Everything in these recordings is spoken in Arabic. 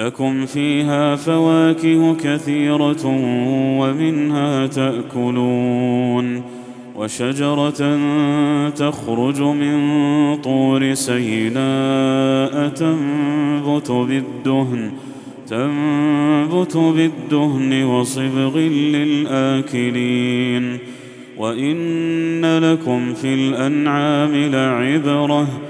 لكم فيها فواكه كثيرة ومنها تأكلون وشجرة تخرج من طور سيناء تنبت بالدهن تنبت بالدهن وصبغ للآكلين. وإن لكم في الأنعام لعبرة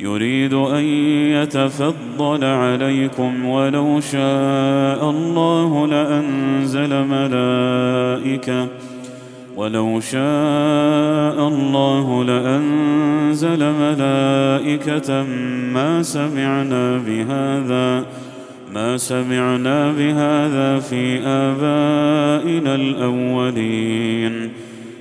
يريد أن يتفضل عليكم ولو شاء الله لأنزل ملائكة. ولو شاء الله لأنزل ملائكة ما سمعنا بهذا ما سمعنا بهذا في آبائنا الأولين.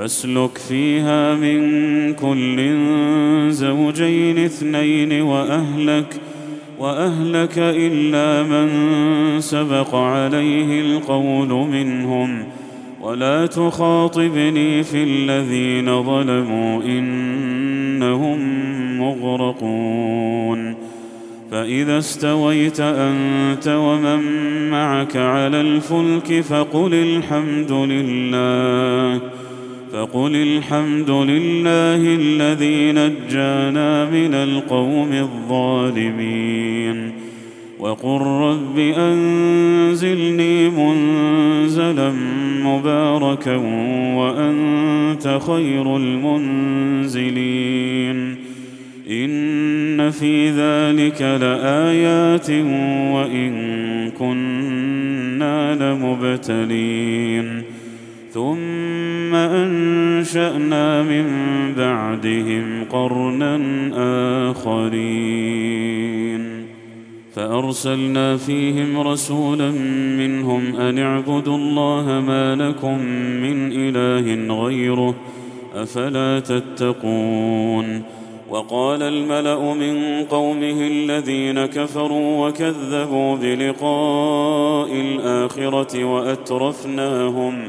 فاسلك فيها من كل زوجين اثنين وأهلك وأهلك إلا من سبق عليه القول منهم. ولا تخاطبني في الذين ظلموا إنهم مغرقون. فإذا استويت أنت ومن معك على الفلك فقل الحمد لله. فقل الحمد لله الذي نجانا من القوم الظالمين. وقل رب أنزلني منزلا مباركا وأنت خير المنزلين. إن في ذلك لآيات وإن كنا لمبتلين. ثم أنشأنا من بعدهم قرنا آخرين. فأرسلنا فيهم رسولا منهم أن اعبدوا الله ما لكم من إله غيره أفلا تتقون. وقال الملأ من قومه الذين كفروا وكذبوا بلقاء الآخرة وأترفناهم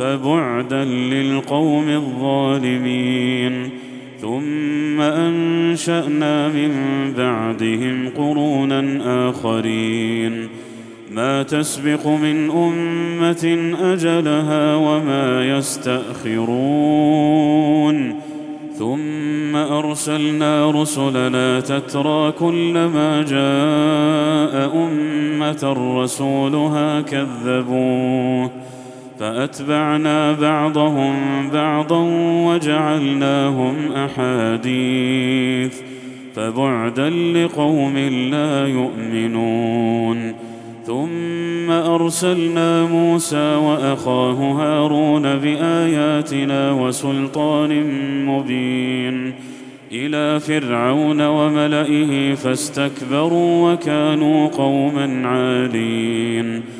فبعدا للقوم الظالمين. ثم أنشأنا من بعدهم قرونا آخرين. ما تسبق من أمة أجلها وما يستأخرون. ثم أرسلنا رسلنا تترى كلما جاء أمة رسولها كذبوه. فأتبعنا بعضهم بعضا وجعلناهم أحاديث فبعدا لقوم لا يؤمنون ثم أرسلنا موسى وأخاه هارون بآياتنا وسلطان مبين إلى فرعون وملئه فاستكبروا وكانوا قوما عالين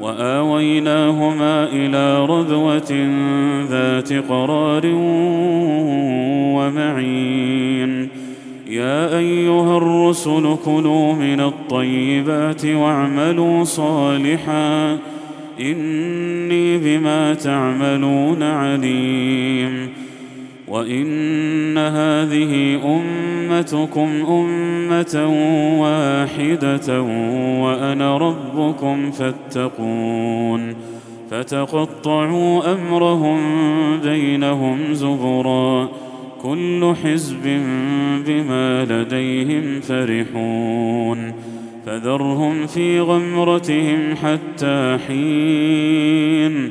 وآويناهما إلى ربوه ذات قرار ومعين. يا أيها الرسل كلوا من الطيبات واعملوا صالحا. إني بما تعملون عليم. وإن هذه أمتكم أمة واحدة وأنا ربكم فاتقون فتقطعوا أمرهم بينهم زبرا كل حزب بما لديهم فرحون فذرهم في غمرتهم حتى حين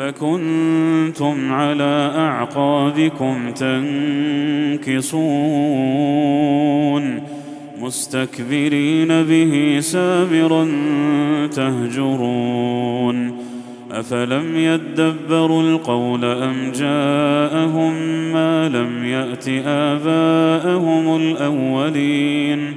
فكنتم على أعقابكم تنكصون مستكبرين به سامرا تهجرون أفلم يدبروا القول أم جاءهم ما لم يأت آباءهم الأولين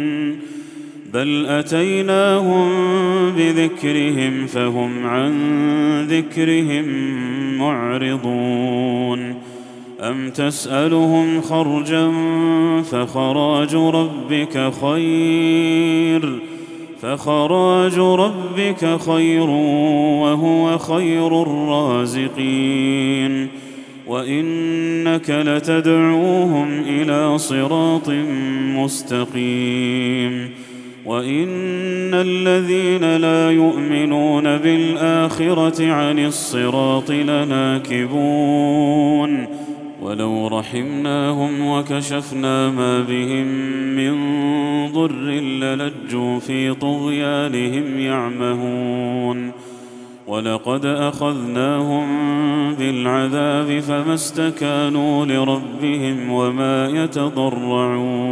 بل اتيناهم بذكرهم فهم عن ذكرهم معرضون ام تسالهم خرجا فخراج ربك خير فخراج ربك خير وهو خير الرازقين وانك لتدعوهم إلى صراط مستقيم وان الذين لا يؤمنون بالاخره عن الصراط لناكبون ولو رحمناهم وكشفنا ما بهم من ضر للجوا في طغيانهم يعمهون ولقد اخذناهم بالعذاب فما استكانوا لربهم وما يتضرعون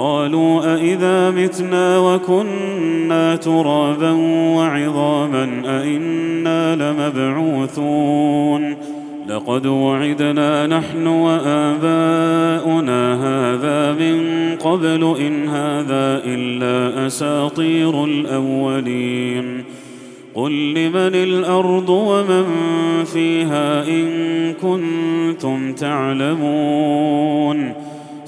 قالوا أإذا متنا وكنا ترابا وعظاما أإنا لمبعوثون لقد وعدنا نحن وآباؤنا هذا من قبل إن هذا إلا أساطير الأولين قل لمن الأرض ومن فيها إن كنتم تعلمون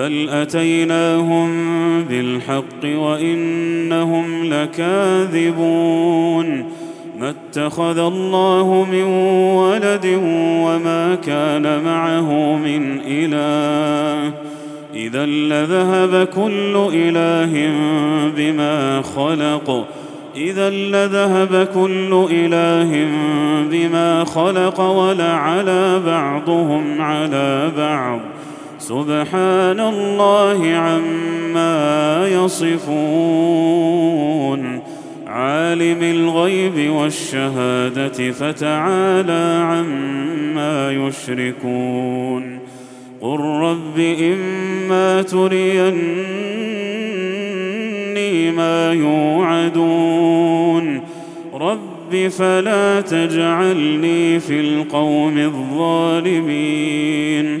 بل اتيناهم بالحق وانهم لكاذبون ما اتخذ الله من ولد وما كان معه من اله اذا لذهب كل اله بما خلق اذا لذهب كل اله بما خلق ولعلى بعضهم على بعض سبحان الله عما يصفون. عالم الغيب والشهادة فتعالى عما يشركون. قل رب إما تريني ما يوعدون. رب فلا تجعلني في القوم الظالمين.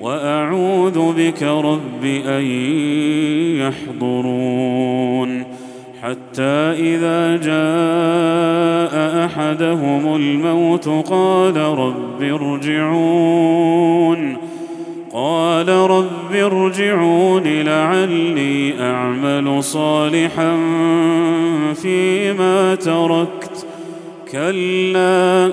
وأعوذ بك رب أن يحضرون. حتى إذا جاء أحدهم الموت قال رب ارجعون. قال رب ارجعون لعلي أعمل صالحا فيما تركت. كلا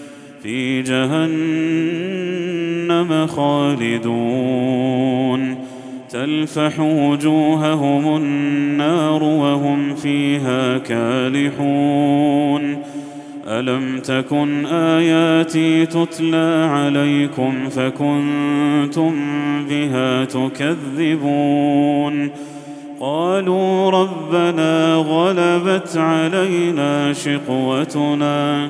في جهنم خالدون. تلفح وجوههم النار وهم فيها كالحون. ألم تكن آياتي تتلى عليكم فكنتم بها تكذبون؟ قالوا ربنا غلبت علينا شقوتنا.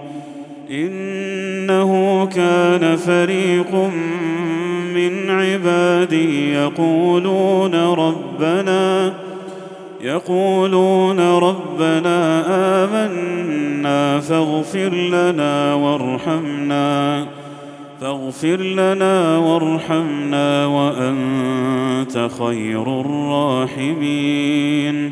إنه كان فريق من عبادي يقولون ربنا يقولون ربنا آمنا فاغفر لنا وارحمنا فاغفر لنا وارحمنا وأنت خير الراحمين.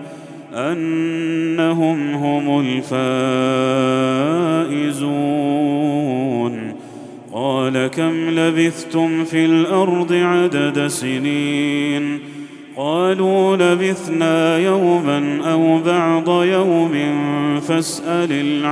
أنهم هم الفائزون. قال كم لبثتم في الأرض عدد سنين؟ قالوا لبثنا يوما أو بعض يوم فاسأل العادين.